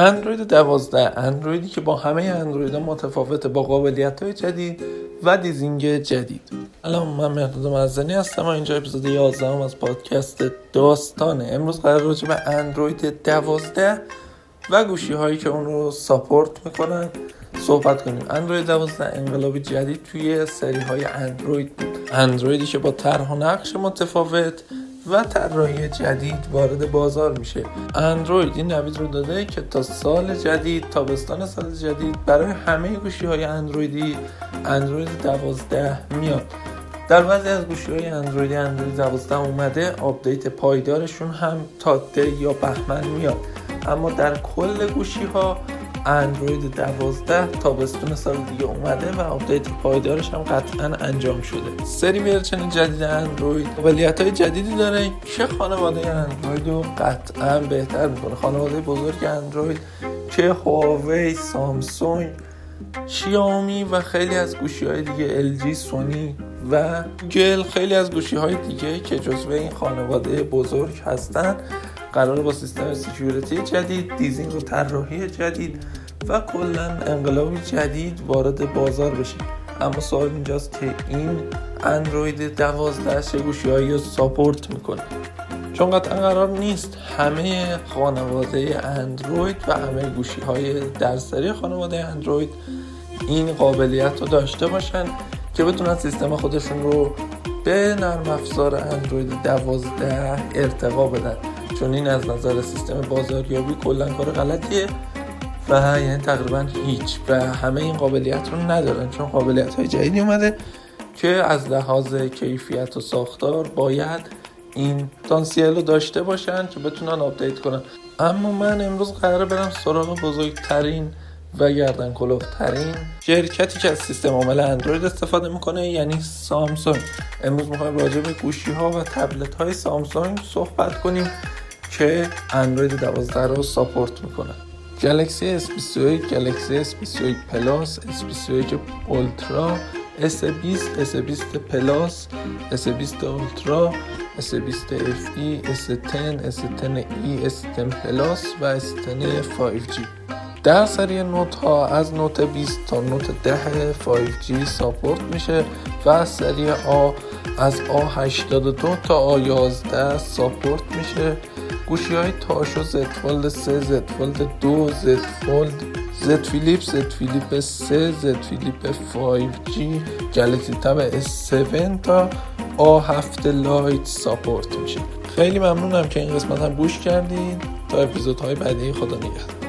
اندروید 12 اندرویدی که با همه اندروید متفاوته با قابلیت های جدید و دیزینگ جدید. الان من مهداد مزنی هستم و اینجا اپیزود 11 از پادکست داستانه امروز قرار راجع به اندروید 12 و گوشی هایی که اون رو ساپورت می‌کنن صحبت کنیم. اندروید 12 انقلابی جدید توی سری های اندروید بود. اندرویدی که با طرح و نقش متفاوت و طراحی جدید وارد بازار میشه. اندروید این نوید رو داده که تا سال جدید تابستان سال جدید برای همه گوشی های اندرویدی اندروید 12 میاد. در بعضی از گوشی های اندرویدی اندروید 12 اومده update پایدارشون هم تا یا بهمن میاد. اما در کل گوشی ها اندروید 12 تابستون سال دیگه اومده و update پایدارش هم قطعا انجام شده. سری version جدید اندروید. قابلیت های جدیدی داره که خانواده اندروید رو قطعا بهتر می‌کنه. خانواده بزرگ اندروید که هواوی سامسونگ شیائومی و خیلی از گوشی های دیگه LG سونی و گوگل خیلی از گوشی های دیگه که جزو این خانواده بزرگ هستن. قراره با سیستم security جدید design و طراحی جدید و کلا انقلابی جدید وارد بازار بشه اما سوال اینجاست که این اندروید 12 چه گوشیهایی رو ساپورت می‌کنه. چون قطعا قرار نیست همه خانواده اندروید و همه گوشی های در سری خانواده اندروید این قابلیت رو داشته باشن که بتونن سیستم خودشون رو به نرم افزار اندروید 12 ارتقا بدن. چون از نظر سیستم بازاریابی کلا کار غلطیه و یعنی تقریبا هیچ و همه این قابلیت رو ندارن چون قابلیت های جدیدی اومده که از لحاظ کیفیت و ساختار باید این پتانسیل رو داشته باشن که بتونن آپدیت کنن. اما من امروز قراره برم سراغ بزرگترین و گردن ترین شرکتی که از سیستم عامل اندروید استفاده می‌کنه یعنی سامسونگ. امروز می‌خوایم راجع به گوشی ها و تبلت های سامسونگ صحبت کنیم. که اندروید 12 رو support می‌کنه. گلکسی S21 گلکسی S21 Plus S21 Ultra S20 S20 Plus S20 Ultra S20 FE S10 S10e S10 Plus و S10 5G در سری نوت ها از نوت 20 تا نوت 10 5G support میشه و از سری آ از A82 تا A11 support میشه. گوشی های تاشو Z Fold 3 Z Fold 2 Z Fold Z Flip Z Flip 3 Z Flip 5G گلکسی Tab S7 تا A7 Lite support میشه. خیلی ممنونم که این قسمت هم گوش کردین. تا اپیزودهای بعدی خدا نگهدار.